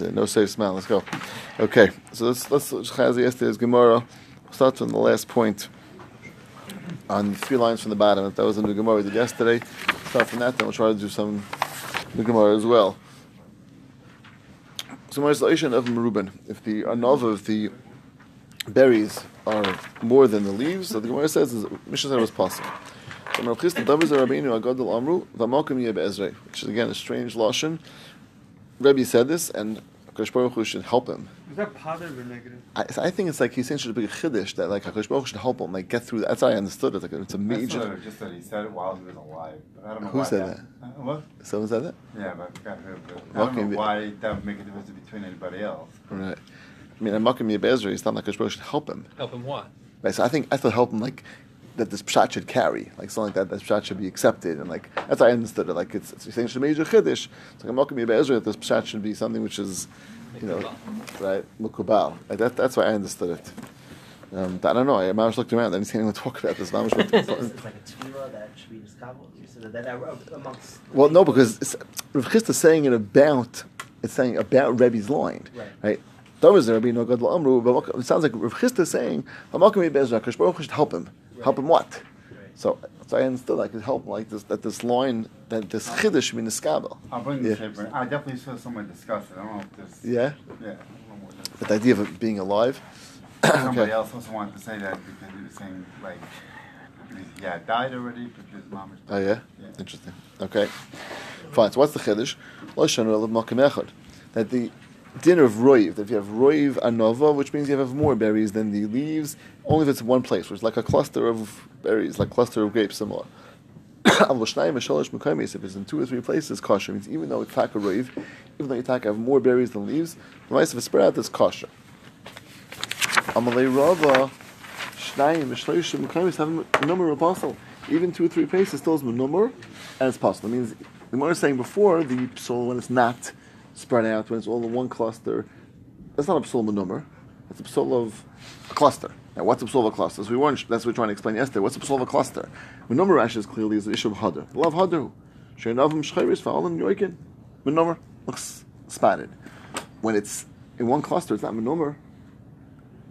uh, no safe smell. Let's go. Okay, so let's let's Chazi yesterday's Gemara. We'll start from the last point on three lines from the bottom. If That was in the Gemara we did yesterday. Start from that, then we'll try to do some the Gemara as well. So, Marisation of Merubin. If the anov of the berries are more than the leaves, so the Gemara says is Mishnah said it was possible. Which is again a strange lashon. Rebbe said this, and Hakadosh Baruch Hu should help him. Is that positive or negative? I, I think it's like he's saying should be a chiddush that like Hakadosh Baruch Hu should help him like get through. That. That's how I understood it. Like it's a That's major. what just said. He said it while he was alive. But I don't know Who why said that? Uh, what? Someone said that. Yeah, but I forgot who. But I don't know why that would make a difference between anybody else. Right. I mean, Amakim Yeh Be'ezrei. He's not like Hakadosh Baruch Hu should help him. Help him what? Right, so I think I thought help him like that this pshat should carry, like something like that. That pshat should be accepted, and like that's how I understood it. Like it's, it's you're saying should major chiddush. It's like I'm welcome Ezra that this pshat should be something which is, you know, right mukubal. Like that, that's why I understood it. Um, I don't know. I Mamish looked around. I didn't see anyone talk about this. Mamish looked. So it's like a tefillah that should be discovered. You that, that uh, amongst. well, no, because it's, Rav Chisda saying it about it's saying about Rebbe's line, Right. right? That was Rebbe no gadol amru. but It sounds like Rav Chisda saying, "Hamakom Ezra, Hakadosh Baruch Hu should help him. Help him what? Right. So, so I understood I could help like this that this line that this uh-huh. chiddush should be niskabel. I'll bring the Yeah. paper. I definitely saw someone discuss it. I don't know if this. Yeah, Yeah. I don't know what this- but the idea of it being alive. Somebody okay. else also wanted to say that because he was saying like, yeah, died already, but his mom was. Oh yeah, Yeah. interesting. Okay, fine. So what's the chiddush? Lo shanu elav makom. That the dinner of roiv, that if you have roiv anova, which means you have more berries than the leaves, only if it's one place, which is like a cluster of berries, like cluster of grapes, similar. If it's in two or three places, kosher means even though it's attack a roiv, even though you attack have more berries than leaves, the mice if it's spread out, it's kosher. Amalei Rava, Shnayim, Shloishim, Mekaymis have a number of apostle. Even two or three places still is menumar, and it's possible. It means the was saying before the psul when it's not spread out, when it's all in one cluster, that's not a psul menumar. It's a psul of a cluster. Now, what's a psul of a cluster? So we weren't. That's what we're trying to explain yesterday. What's a psul of a cluster? Menumar Rashi is clearly is the issue of hadar. Love hadar. Sheinavim shchayris fa'alim yoikin. Menumar looks spotted. When it's in one cluster, it's not menumar.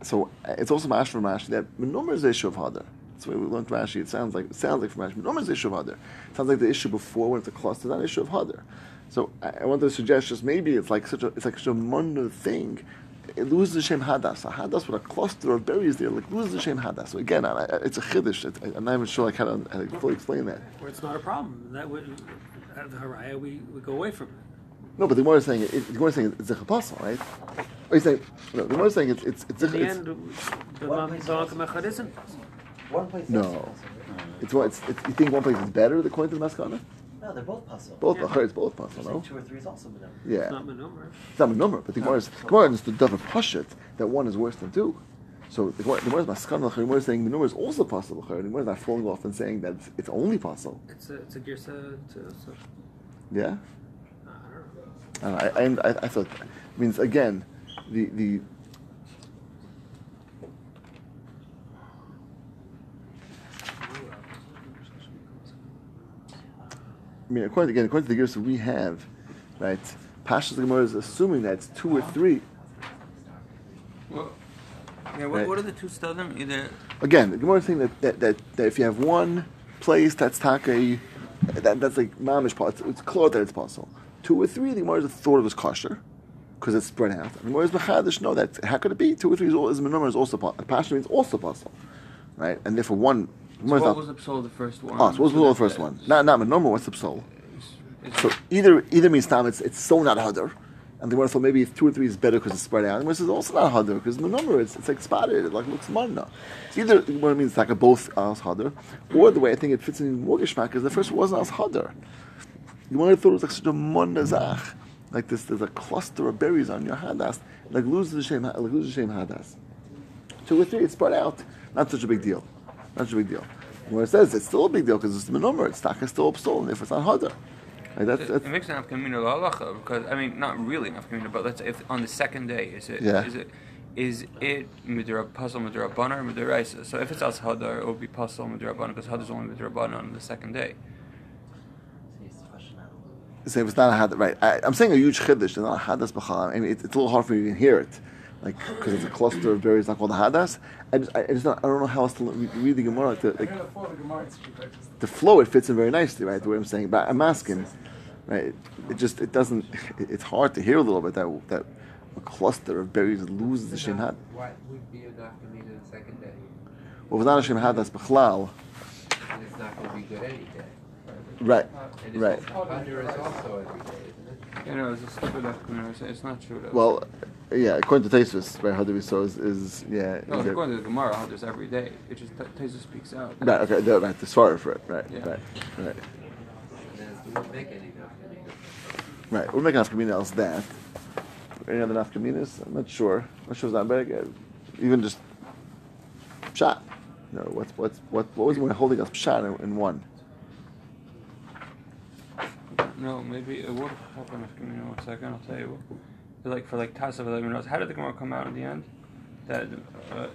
So uh, it's also mash from Rashi that Menumar is the issue of Hadar. That's the way we learned Rashi. It sounds like it sounds like from Rashi. Menumar is the issue of Hadar. It sounds like the issue before when it's a cluster, not an issue of Hadar. So I, I want to suggest just maybe it's like such a it's like such a mundane thing. It loses the shem hadas. A hadas with a cluster of berries there, like loses the shem hadas. So again, I, I, it's a chiddush. I, I'm not even sure like how to, how to fully explain that. Or it's not a problem. That would, at the Haraya, we, we go away from it. No, but the Gemara is saying it, the Gemara is saying it's a chapasul, right? Or he's saying no, the Gemara is saying it's it's it's, In the it's, end, the One Mam place Zalakam Echad isn't. One place. No. it's what it's, it's, you think one place is better according to the Maskana? No, they're both possible. Both, Yeah. yeah. it's both possible, Say no? Two or three is also minimum. Yeah. It's not my number. It's not a number, but the Gemara is Gemara is the Davar Pashit that one is worse than two. So the Gemara, the Gemara is Maskana, the Gemara is saying the number is also possible. The Gemara is not falling off and saying that it's, it's only possible. It's a, it's a girsa to, so, Yeah? I don't know. I, I, I, I thought means again the the I mean according again according to the gears we have, right? Pashas Gemara is assuming that it's two or three. Well, yeah, Right. what, what are the two studim? Either Again, the Gemara is saying that, that, that, that if you have one place that's taka, that, that's like mamish part. It's, it's clear that it's possible. Two or three, the Gemara is thought of as kosher because it's spread out. And the Gemara is mechadish. No, that how could it be? Two or three is, al- is is also possible. Pasha means also possible, right? And therefore one. So Gemara is what was the psal the first one? Oh, so what's the first one? Not not number. What's the psal? So either either means time it's it's so not hadar, and the Gemara thought maybe two or three is better because it's spread out. And Gemara says also not hadar because the number it's, it's like spotted, it like looks manna. So either the Gemara means like a both as hadar, or the way I think it fits in more geschmack is the first one wasn't as hadar. The Gemara thought it was like such a manna zach, like this. There's a cluster of berries on your hadas, like loses the shame, like loses the shame hadas. Two or three, it's spread out. Not such a big deal. Not such a big deal. Where it says it's still a big deal because it's the number. It's taka still up stolen if it's not hadar. Like that's, It, that's it makes an afkamina halacha because I mean not really an afkamina, but let's say if on the second day is it Yeah. is it is it midra puzzle midra or midra So if it's as hadar, it would be puzzle midra because hadar is only midra on the second day. So here's the question now. say if it's not a hadas, right? I, I'm saying a huge chiddush, it's not a hadas b'chal. I mean, it, it's a little hard for me to even hear it, like because it's a cluster of berries, not called a hadas. I just, I, I just not, I don't know how else to read, read the Gemara. To, like, the flow, it fits in very nicely, right? The way I'm saying, but I'm asking, right? It, it just, it doesn't. It, it's hard to hear a little bit that that a cluster of berries loses the shem had. What would be a nafkamina the second day? Well, if it's not a shem hadas b'chlal, And it's not going to be good any day. right? And Right. Also- Thunder is also every day. You know, it's a stupid nafkamina. It's not true. Though. Well, yeah, according to Tesis, right? How do we so is, is yeah. no, is it- according to the Gemara, how there's every day. It just Teza speaks out. Right, okay, the, right, the svarah for it, right, Yeah. right, right, And then it won't make any nafkamina. right. We're making nafkamina else that. Any other nafkaminas? I'm not sure. I'm not sure it's not big. Even just shot. No, what's what's what what was when holding us shot in, in one? No, maybe it would happen if you know one second. I'll tell you. Like for like Tasav eleven knows. How did the Gemara come out in the end? That uh,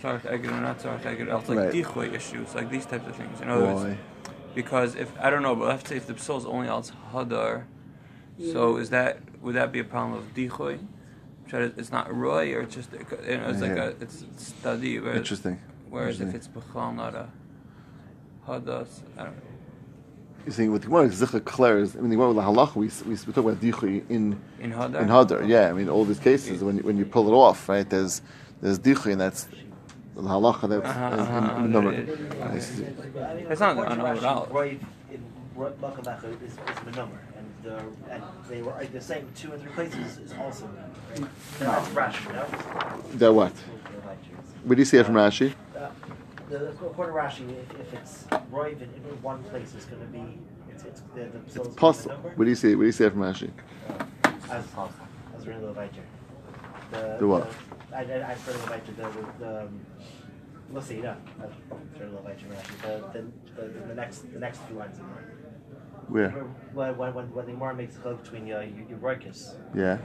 sorry, I get or not sorry, I get else like Right. dichoy issues, like these types of things. In other Why? words, because if I don't know, but let's say if the psul is only al hadar, so is that would that be a problem of dichoy? Try to- It's not roy, or it's just you know, it's like a it's study. Whereas, Interesting. Whereas if it's b'chal not a hadas, I don't know. You're saying with the Gemara, Zicha declares. I mean, the Gemara with the halach, we we, we talk about dichui in In hadar. in hadar. Yeah, I mean, all these cases when you, when you pull it off, right? There's there's dichui, and that's the halacha that's Uh-huh, is uh-huh, in, in number. it- I see. I mean, It's not according to an Rashi, overall. Roiv in Ro- is, is Menumar, and the and they were the same two and three places is also Menumar. That's Rashi, no? That what? Where do you see it from Rashi? Uh, the, according to Rashi, if, if it's Roiv in, in one place, it's going to be it's it's the the It's possible. Where do you say? What do you say from Rashi? As as in the Levitor. The The what? I I I've heard of the. The the, the um, let's see, no, I've heard of the Levitor Rashi. The the, the the next the next few lines in there. Where? When, when, when, when the Gemara makes a between uh, Eurychus, Yeah.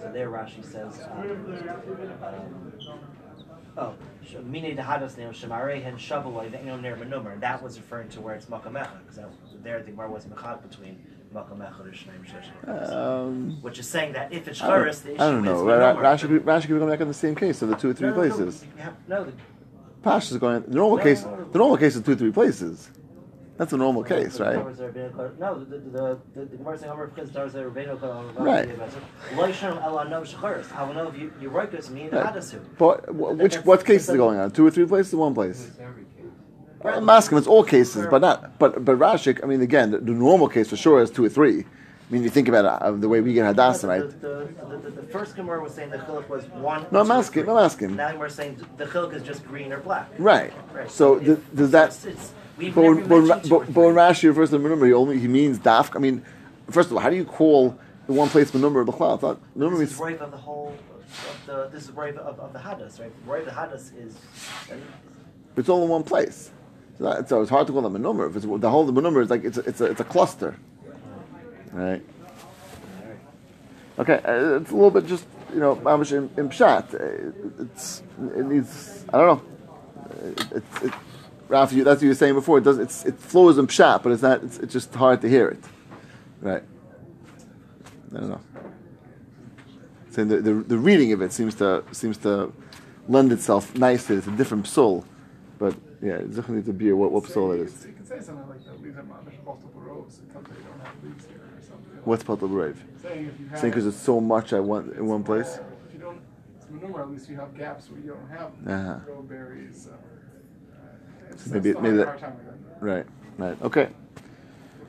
so there Rashi says, um, um, oh, Mine Dahadas Neo Shemare Hen Shabaloi Ve'eno Ner Menumar. That was referring to where it's Makamecha, because there the Gemara was Mechad between Makamecha and Shneim Sheshem. Um, Which is saying that if it's Charis, the issue I don't know. Rashi, could- Rashi could come back in the same case, so the two or three places. No, the, Pash is going. The normal No, case. The normal case is two or three places. That's a normal case, right? Gemara says Rabbeinu Kol- No, the the the the Gemara saying Amar because there's a Rabbeinu Kol- Right. Lo Yishem El Ano Shacharis. I will know if you Eurychus mean Right. Hadasu. But which what cases are going on? Two or three places, or one place? It's. Well, I'm asking. It's all cases, but not. But but Rashi. I mean, again, the, the normal case for sure is two or three. I mean, you think about it, uh, the way we get Hadassah, right? The, the, the, the first Gemara was saying the chiluk was one. No, I'm asking. three. I'm asking. Now we're saying the chiluk is just green or black. Right. Right. So if- th- does that? It's, it's, we've But but, when, mentioned two but, but. Rashi refers to the he only he means dafk. I mean, first of all, how do you call the one place the number of the cloud? I thought number This means is right of the whole of the. This is right of, of the hadas, right? Right of the hadas is. it's all in one place. So, that, so it's hard to call them a number. If it's the whole the number is like it's a, it's a, it's a cluster, right? Okay, uh, it's a little bit just you know mamish in, in pshat. Uh, It's it needs I don't know. Uh, It, it, Ralph, you, that's what you were saying before. It does it's it flows in pshat, but it's not. It's, it's just hard to hear it, right? I don't know. Saying the, the the reading of it seems to seems to lend itself nicely. It's a different psul, but yeah, it's definitely to be what what psul it is. You can say something like that. Leaves have multiple rows. It tells you don't have leaves here or something. What's patul brave? Saying if you. Saying because it's so much I want in one place. If you don't, it's manure. At least you have gaps where you don't have Uh-huh. berries. Uh, it's, maybe- maybe that- hard time with that. Right, right, okay,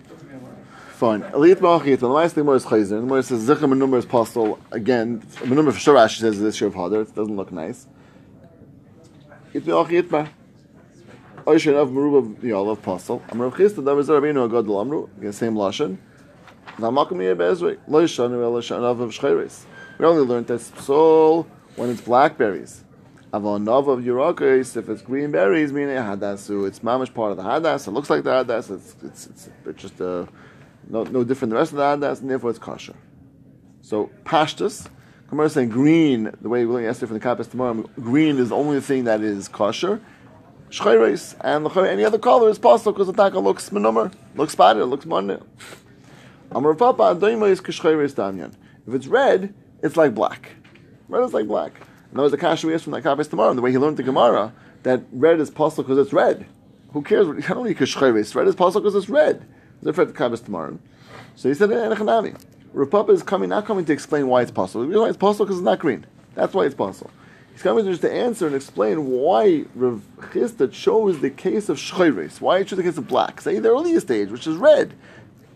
Doesn't mean we're- fine. Eliyat ma'achit. The last thing more is chayzer. The more says zichem and number is postal again. A number for sure. Rashi says this year of hadar. It doesn't look nice. Yit ma'achit ma. Oishin of meruba yalav postal. Amrav chista davar zarabinu agadol amru. Again, same lashon. Namakom yeh be'ezrei. Lo yishanu ela of shchayres. We only learned that soul when it's blackberries. Aval nov of Yurakis, if it's green berries, meaning hadasu, it's mamish part of the hadas. It looks like the hadas. It's it's it's, it's just uh, no no different than the rest of the hadas, and therefore it's kosher. So pashtus, Gemara saying green. The way we look yesterday from the kappas tomorrow, green is the only thing that is kosher. Shchayres and any other color is possible because the taka looks menumar, looks spotted, looks money. Amar Papa, is Damyan. If it's red, it's like black. Red is like black. And that was the kasha we asked from that Kabbas tomorrow, and the way he learned the Gemara, that red is possible because it's red. Who cares? I don't need Kishchayres. Red is possible because it's red. Different the Kabbas tomorrow. So he said, eh, Enechanami. Rav Papa is coming, not coming to explain why it's possible. The reason why it's possible because it's not green. That's why it's possible. He's coming just to answer and explain why Rav Chisda chose the case of shchayres. Why he chose the case of black. Say the earlier stage, which is red.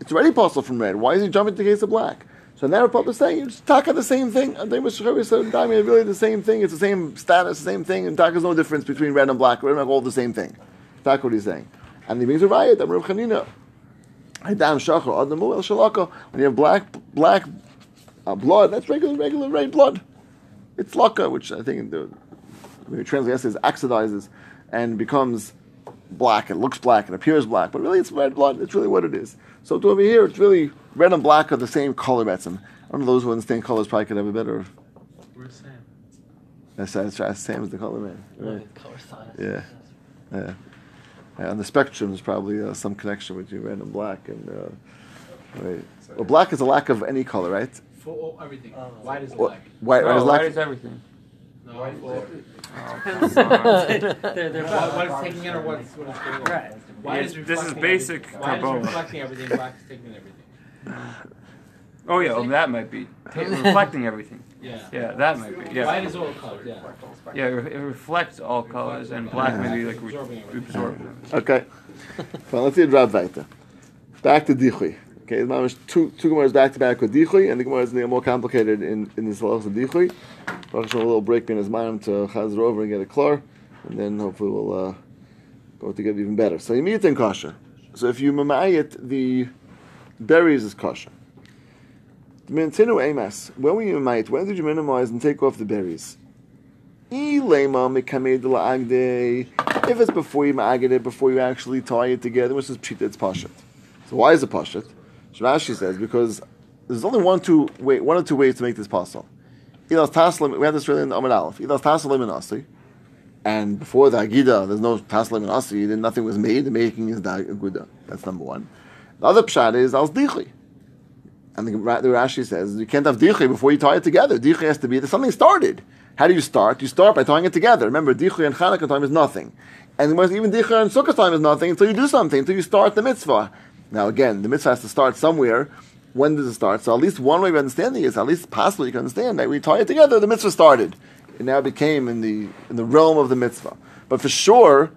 It's already possible from red. Why is he jumping to the case of black? So now Rav is saying, you just talk on the same thing. And then with shchayres and diamond, really the same thing. It's the same status, the same thing. And taka is no difference between red and black. Red and black all the same thing. That's what he's saying. And he brings a riot Rav Chanina. Adam Shachar Adamu El Shalaka. When you have black black uh, blood, that's regular regular red blood. It's laka, which I think in the when you translate it, says oxidizes and becomes black. It looks black. It appears black, but really it's red blood. It's really what it is. So to over here, it's really red and black are the same color. Betzim. I don't know those who same colors probably could have a better. Where's Sam? That's, that's, that's Sam's the color man. Right. Color science. Yeah. Yeah. Yeah, on the spectrum, there's probably uh, some connection between red and black, and uh, right. Well, black is a lack of any color, right? For oh, everything. Oh. White is Well, black. White, No, red is white is everything. No, for, come on. They're, they're what, what is taking in or what's what is going on? Right. White is this is basic everything. White carbone. is reflecting everything. Black is taking everything. Oh yeah, well, that might be ta- reflecting everything. Yeah. Yeah, that might be. Yeah, White is all colors. Yeah. yeah, it re- it reflects all colors, and black maybe like re- Absorbing everything. them. Okay. well let's see a drop weiter. Back to Dichui. Okay, the mamish two two Gemaras back to back with Dichui, and the Gemara is more complicated in, in this halachas of Dichui. Baruch Hashem, a little break in his mind to chazar over and get it clear, and then hopefully we'll uh, go together even better. So you meet in kasha. So if you mamayit the berries is kosher. Mintinu emas. When were you mamait? When did you minimize and take off the berries? If it's before you ma'aged it, before you actually tie it together, which is pshita, it's pashat. So why is it pashat? Rashi says because there's only one two way, one or two ways to make this possible. We had this really in Amid Aleph. Ilas taslim and asi. And before the Agida, there's no taslim and asi. Then nothing was made. The making is the Aguda. That's number one. The other pshat is al dichli. And the, the Rashi says you can't have dichli before you tie it together. Dichli has to be that something started. How do you start? You start by tying it together. Remember, dichli and Chanukah time is nothing, and even dichli and Sukkah time is nothing until you do something, until you start the mitzvah. Now, again, the mitzvah has to start somewhere. When does it start? So at least one way of understanding is at least possible you can understand that we tie it together. The mitzvah started. It now became in the in the realm of the mitzvah. But for sure,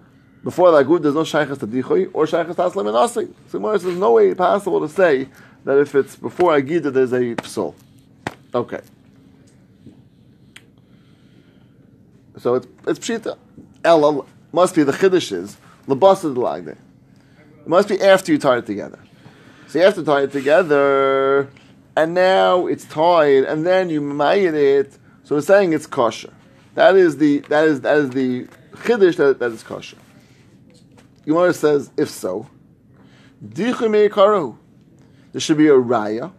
before the agud, there's no shaykhs to dichoy or shaykhs to aslam and asi. So Gemara says there's no way possible to say that if it's before agida, there's a psul. Okay. So it's it's pshita. Ella must be the chiddush is lebasa delagde. It must be after you tie it together. So you have to tie it together, and now it's tied, and then you mayit it. So we're saying it's kosher. That is the that is that is the chiddush that, that is kosher. Gemara says if so, dichim. There should be a raya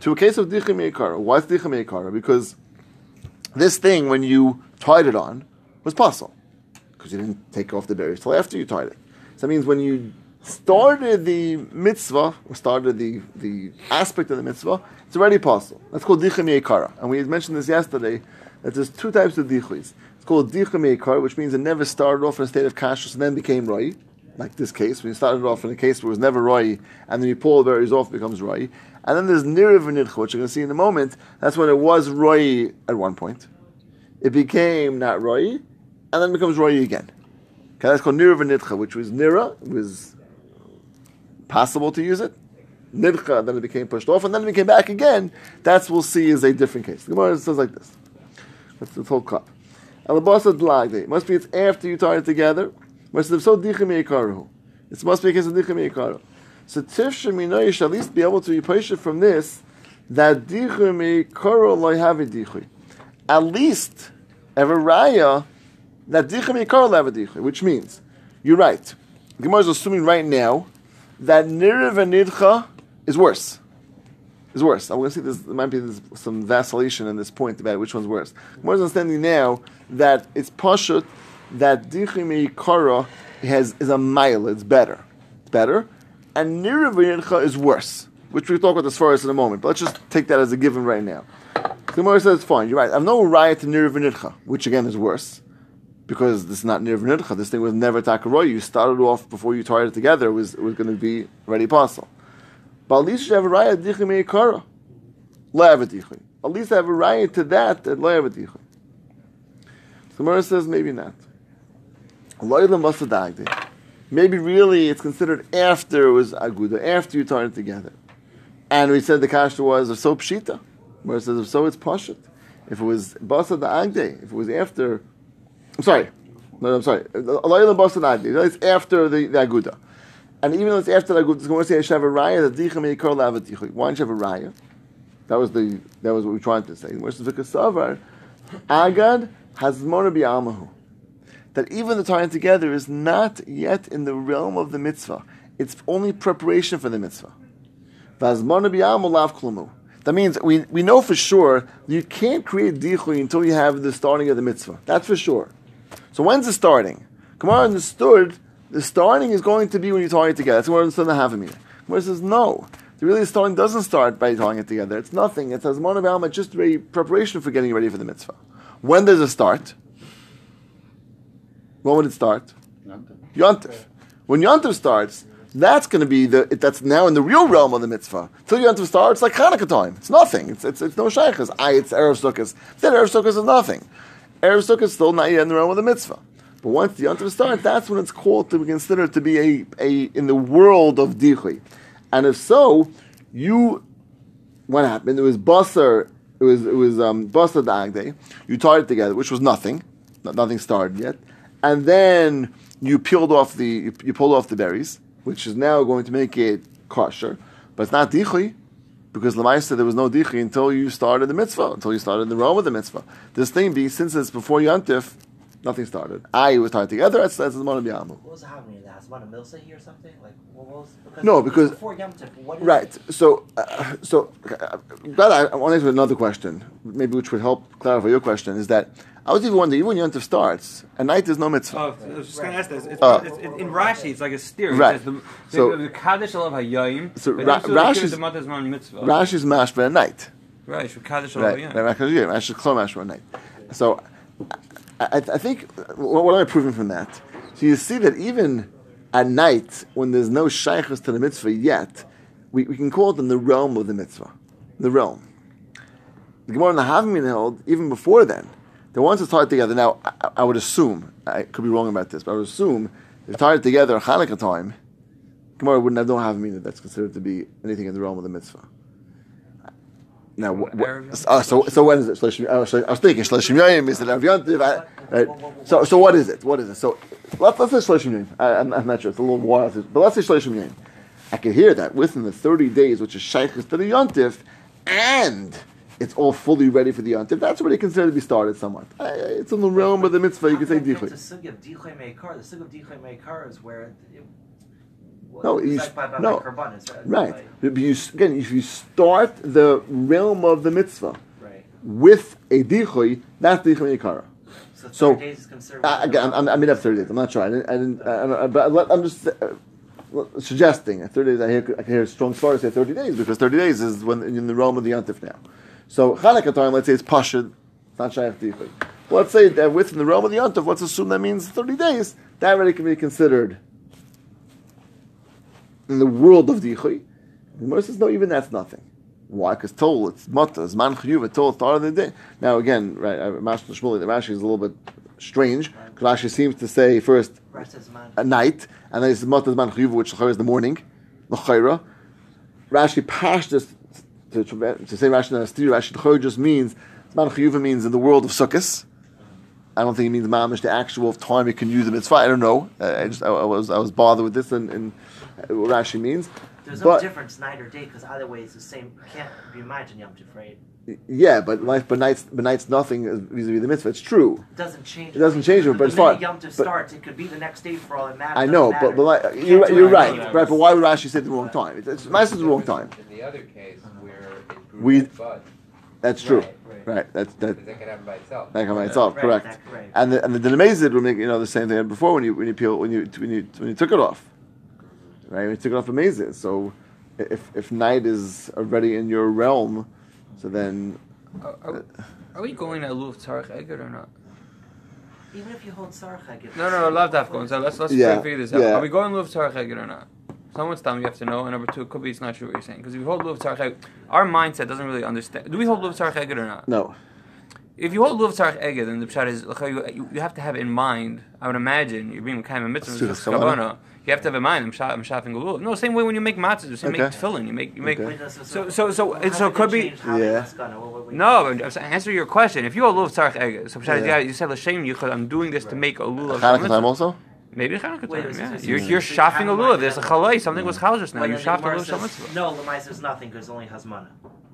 to a case of dichim karu. Why is dichim karu? Because this thing when you tied it on was possible because you didn't take off the berries till after you tied it. So that means when you started the mitzvah, or started the, the aspect of the mitzvah, it's already possible. That's called dichem yekara. And we mentioned this yesterday, that there's two types of dichlis. It's called dichem yekara, which means it never started off in a state of kashrus and then became roi, like this case, when you started off in a case where it was never roi, and then you pull the berries off, becomes roi. And then there's nirav and which you're going to see in a moment. That's when it was roi at one point. It became not roi, and then becomes roi again. Okay, that's called nira v'nidcha, which was nira, it was possible to use it. Nidcha, then it became pushed off, and then it became back again. That's we'll see is a different case. The Gemara says like this. That's the whole cup. Dlagde. It must be it's after you tie it together. Must have so dichim yikaru. It must be a case of dichim yikaru. So tifshem you should at least be able to patient from this that dichim yikaru loy have a dichui. At least have a raya that dichim yikaru have a dichui, which means you're right. Gemara is assuming right now that nirav and nidcha is worse. Is worse. I'm going to see this. There might be some vacillation in this point about which one's worse. More understanding now that it's pashut that dichim yikara has is a mile. It's better. It's better, and nirav is worse. which we'll talk about as far as in a moment. But let's just take that as a given right now. Gemara says, fine, you're right. I have no right to Nir V'nidcha, which again is worse. Because this is not Nir V'nidcha. This thing was never Takaroy. You started off before you tied it together, it was, it was going to be ready apostle. But at least you have a right Dichi Meikara. At least I have a right to that, that Lo Dichi. The Gemara says, maybe not. Maybe really it's considered after it was Aguda, after you tied it together. And we said the kasha was of so pshita. It says if so it's pashut. If it was basa the agde, if it was after, I'm sorry, no, I'm sorry, alayla basa the agde. It's after the, the aguda, and even though it's after the aguda, it's going to say I should have a raya that dicha may call lavat Why don't you have a raya? That was the that was what we were trying to say. The kasavar, agad has mona bi'amahu. That even the tying together is not yet in the realm of the mitzvah. It's only preparation for the mitzvah. That means we, we know for sure you can't create dichui until you have the starting of the mitzvah. That's for sure. So when's the starting? Gemara understood the starting is going to be when you tie it together. That's what we understood the Havamina. Gemara says no. The really starting doesn't start by tying it together. It's nothing. It's Mona It's just a preparation for getting ready for the mitzvah. When does it start? When would it start? Yontif. When Yontif starts, that's going to be the that's now in the real realm of the mitzvah. Till you enter start, it's like Hanukkah time. It's nothing. It's it's, it's no shaykhs. I it's erev sukkahs. Then erev sukkahs is nothing. Erev sukkahs is still not yet in the realm of the mitzvah. But once the yontif starts, that's when it's called to be considered to be a, a in the world of dichui. And if so, you what happened? It was basar. It was it was um, basar dagde. You tied it together, which was nothing. Nothing started yet, and then you peeled off the you, you pulled off the berries which is now going to make it kosher, but it's not dichui, because Lamaisa there was no dichui until you started the mitzvah, until you started the realm of the mitzvah. This thing be since it's before Yantif, nothing started. I was tied together. That's that's the Mana Biamu. What was happening? The Hasmana Milsa here or something? Like what was? Because no, because before Yom Tov, what is right. So, uh, so uh, that I, I want to answer another question, maybe which would help clarify your question. Is that I was even wondering, even when Yontif starts, at night there's no mitzvah. Oh, I was just going to ask this. It's, Uh, it's, it's, in Rashi, it's like a steer. Right. It says the, So- the, the Kaddish Alav HaYayim, So but Ra- also like Rashi's- the Matas Man Mitzvah. Rashi's mashba at night. Right, so Kaddish Alav Right, HaYayim. right, because yeah, Rashi Chol mashba at night. So, I, I think what, am I proving from that? So you see that even at night, when there's no shaykhs to the mitzvah yet, we, we can call it in the realm of the mitzvah, the realm. The Gemara in the Havmin held even before then. They once it's tied together. Now, I, I would assume I could be wrong about this, but I would assume they tied together at Hanukkah time. Gemara wouldn't have no Havmin that that's considered to be anything in the realm of the mitzvah. Now, wh- wh- Erev uh, so so when is it? Shleshim, uh, I was thinking Shleshim Yayim. Is it Erev Yontiv? Right. So so what is it? What is it? So let, let's say Shleshim Yayim. I, I'm, I'm not sure. It's a little wild, but let's say Shleshim Yayim. I can hear that within the 30 days, which is Shaykhs to the Yontif, and it's all fully ready for the Yontif. That's already considered to be started somewhat. It's in the realm of the mitzvah. You can say a Dichui. sug of Dichay Meikar. The sug of Meikar is where it, No, you by, by, no. Karbanis, right? You, again, if you start the realm of the mitzvah right. with a Dichui, that's Dichui Yikara. So So, days is considered. I, again, I'm, I mean, up 30 days. I'm not sure. I didn't, I didn't, I but I'm just uh, suggesting. At 30 days, I hear, I hear strong stories say 30 days because 30 days is when in the realm of the Yantif now. So Hanukkah time, let's say it's Pashid, it's not Shaykh Dichui. Well, let's say that within the realm of the Yantif, let's assume that means 30 days. That already can be considered in the world of Dichui. The Gemara says, no, even that's nothing. Why? Because told it's mata, it's man chiyuv, told start of the day. Now again, right, uh, Master Shmuley, the Rashi is a little bit strange. because Rashi seems to say first at night, and then it's mata man chiyuv, which is the morning, l'chayra. Rashi passed this to, to, say Rashi and Astiri. Rashi just means man chiyuv means in the world of sukkahs. I don't think it means mamish the actual time you can use the mitzvah. I don't know. I just I, I was I was bothered with this and, and Rashi means. There's no difference night or day because either way it's the same. Can't be imagined Yom Tov, right? yeah, but life, but nights, but nights nothing vis-a-vis the mitzvah. It's true. It doesn't change. It doesn't change it, but the it's minute fine. Yom Tov But- starts, it could be the next day for all it matters. I know, matter. but, but like, You you're, can't you're right, right? But why would Rashi say the wrong time? It's, it's nice at the wrong time. In the other case, where it grew We- bud, That's true. Right, right. Right. That's that. that could happen by itself. That can by itself, Right, correct. that- And the and the Dinamazid would make you know the same thing before when you when you peel when you when you when you took it off, right? We took it off the mazid, so if if night is already in your realm, so then Are, are, are we going at Lulav Tzarech Eged or not? Even if you hold Sarach, I get No, no, no, love that going. So let's let's Yeah, figure this out. yeah. Are we going Lulav Tzarech Eged or not? Someone's telling me you have to know, and number two, it could be it's not true what you're saying. Because if you hold Lulav Tzarech our mindset doesn't really understand. Do we hold Lulav Tzarech Eged or not? no. If you hold Lulav Tzarech Eged, then the pshat is like, you, you, you have to have in mind. I would imagine you're being kind of a mitzvah. Sudas it's Kavanah. kavanah. You have to have in mind. I'm shot. I'm shopping a lulav. No, same way when you make matzahs. You say make Okay. tefillin. You make you make. Okay. So so so it so it could be. Yeah. No, I'm answer your question. If you hold lulav tzarech eged, so Yeah. yeah, you said l'shem yichud. I'm doing this to make a lulav. Hanukkah time also. Maybe Hanukkah Wait, time. is- Yeah, is- you're you're shopping a how do I lulav. There's a that? chalai. Something was mm. chal just now. You then shopped a Gemara lulav says. No, Lemais is nothing because only Hasmana.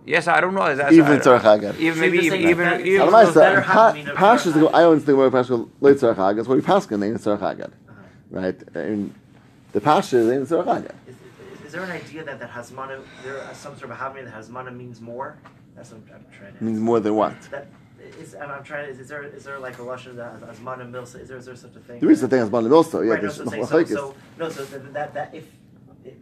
Yes, I don't know. That's, Even I- tzarech agad. Even So maybe you're even saying even that- even. Otherwise, Otherwise, better the have to be Pashas I always think more Pashas late tzarech agad. That's what we paskin ain't tzarech agad, right? And the Pashas ain't tzarech agad. Is, is, is there an idea that that Hasmana, there is some sort of having that Hasmana means more? That's what I'm, I'm trying to. Means more than what? That is, I'm, I'm trying to. Is, is there is there like a lashon that Hasmana milsa? Is there is there such a thing? There is a thing as Bala also. Yeah, right, no, so, saying, so, so no, so that that, if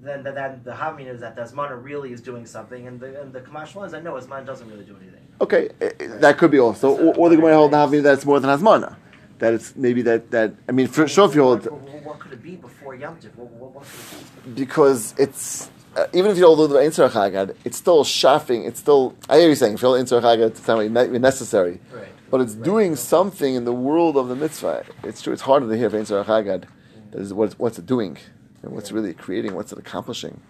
then that, that the having is that the Hasmana really is doing something, and the and the Kamash one is that no, Hasmana doesn't really do anything. Okay, eh, eh, that could be also, or, or the Gemara hold Navi that's more than Hasmana. That it's maybe that that I mean for sure if you hold What, could it be before Yom Tov? What, what, what could it be? because it's uh, even if you hold the Inser Chagad, it's still shafing. It's still I hear you saying if you hold Inser Chagad, it's not really necessary, Right. but it's doing something in the world of the mitzvah. It's true. It's harder to hear for Inser Chagad. That is what what's it doing and what's really creating. What's it accomplishing?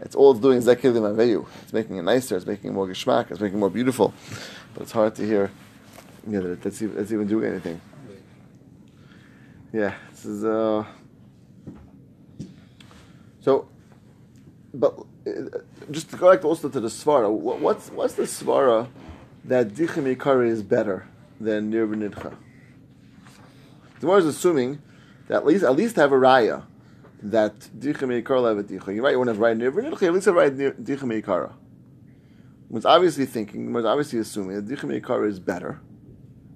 It's all it's doing is. It's making it nicer. It's making it more geschmack. It's making it more beautiful. But it's hard to hear. Yeah, that that's even, that's even doing anything. Yeah, this is uh. So, but uh, just to go back also to the svara, wha- what's what's the svara that dichim ikari is better than nir v'nidcha? The Gemara is assuming that at least at least have a raya that dichim ikar levadicha. You're right. You want to have right nir v'nidcha. At least have right dichim ikara. One's obviously thinking. One's obviously assuming that dichim ikara is better.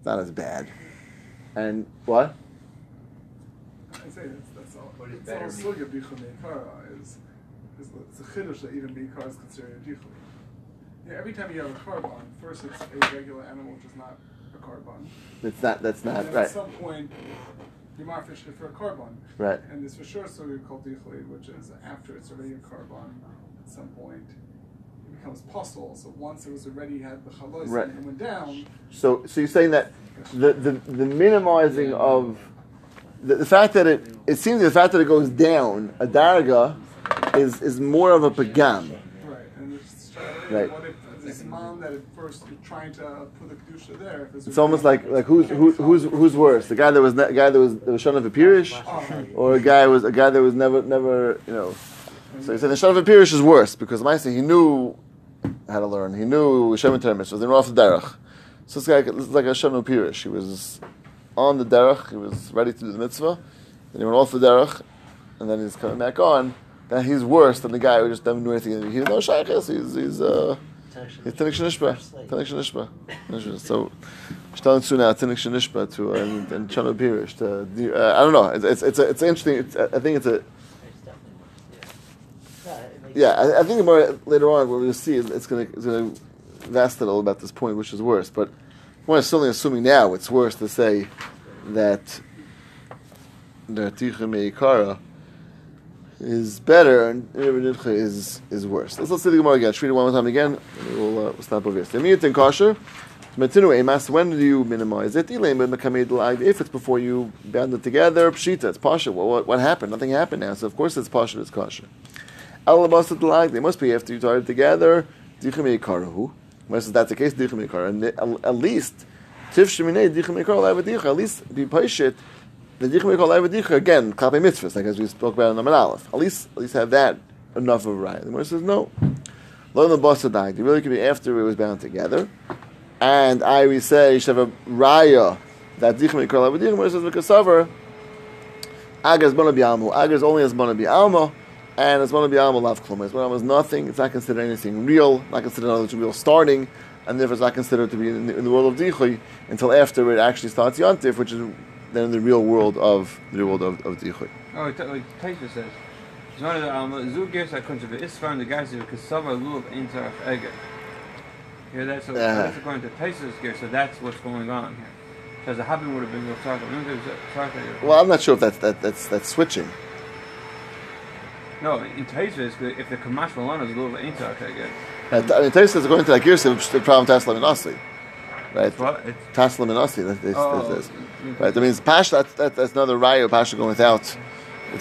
It's not as bad. And what? I say that's, that's all. What is it's better all mean? sugya meikara is, is it's a chiddush that even meikara is considered a dichum. Yeah, every time you have a carbon, first it's a regular animal which is not a carbon. That's not. That's and not then right. at some point, you marfish it for a carbon. Right. And this for sure sugya called dichlid, which is after it's already a carbon, at some point it becomes puzzle. So once it was already had the chalos Right. and it went down, So, so you're saying that the, the, the minimizing of the, the fact that it it seems the fact that it goes down a darga is is more of a pagam. Right, and it's trying Right. what if this mom that at first you're trying to put the kedusha there? If It's almost like like who's who, who's who's worse, the guy that was ne- a guy that was that was shon of a pirish, oh, or a guy was a guy that was never never you know. So he said the shon of a pirish is worse because Maisa he knew how to learn. He knew Shem and Termis was in off the derech. So this guy this is like a shon of pirish. He was on the derech. He was ready to do the mitzvah. Then he went off the derech, and then he's coming back on. Then he's worse than the guy who just never knew anything. He's no shaykhis. He's he's uh. He's Tinnik Shanishba. Tinnik Shanishba. So, Shtalan Suna, Tinnik Shanishba uh, and, and Chano uh, I don't know. It's, it's, it's, a, it's interesting. It's, I think it's a, yeah. I, I think more later on what we'll see is it's going to, vast it all about this point, which is worse. But we're certainly assuming now it's worse to say that the Ticha Meikara is better and Nidcha is, is worse. Let's, let's see the Gemara again. We read it one more time again? We'll, uh, stop over here. Demiyat and kosher. Matinu emas, when do you minimize it? If it's before you band it together, pshita, it's pasha. Well, what, what happened? Nothing happened now, so of course it's pasha, it's kosher. They must be after you tied it together. Unless that's the case. And at least. At least be pashit. The l'avadicha, again, klape mitzvahs, like as we spoke about in Amar Aleph. At least, at least have that enough of a right. The Gemara says, no. Lo l'basadai. They really could be after it was bound together. And I we say you should have a raya that dichem yikar lavadichem where it says v'kasavar aga is bona bi'almo. Aga is only as bona bi'almo, and it's as bona bi'almo lav klum. Bona is nothing. It's not considered anything real. Not considered another real starting, and therefore it's not considered to be in the, in the world of dichui until after it actually starts yontif, which is then in the real world of the real world of, of dichui. Oh, it- like Taisha says, Zone of the Alma, Zu Gersa Kunze, the Isfar and the guys of Kasava Lulav Einzarach Eger. Here that's, so Uh-huh. that's according to Taisus Ger, so that's what's going on here. Because the Habim would have been Sarka. Remember, there was Well, I'm not sure if that's that, that's that's switching. No, in Taisus, if the Kamash Malana is Lulav Einzarach Eger, Uh, I mean, Taisa says according to that Girsa, is the problem Taslim and Asi, right? Taslim and. That, that, oh, that, right. That means Pasha. That, that, that's another raya of Pasha going without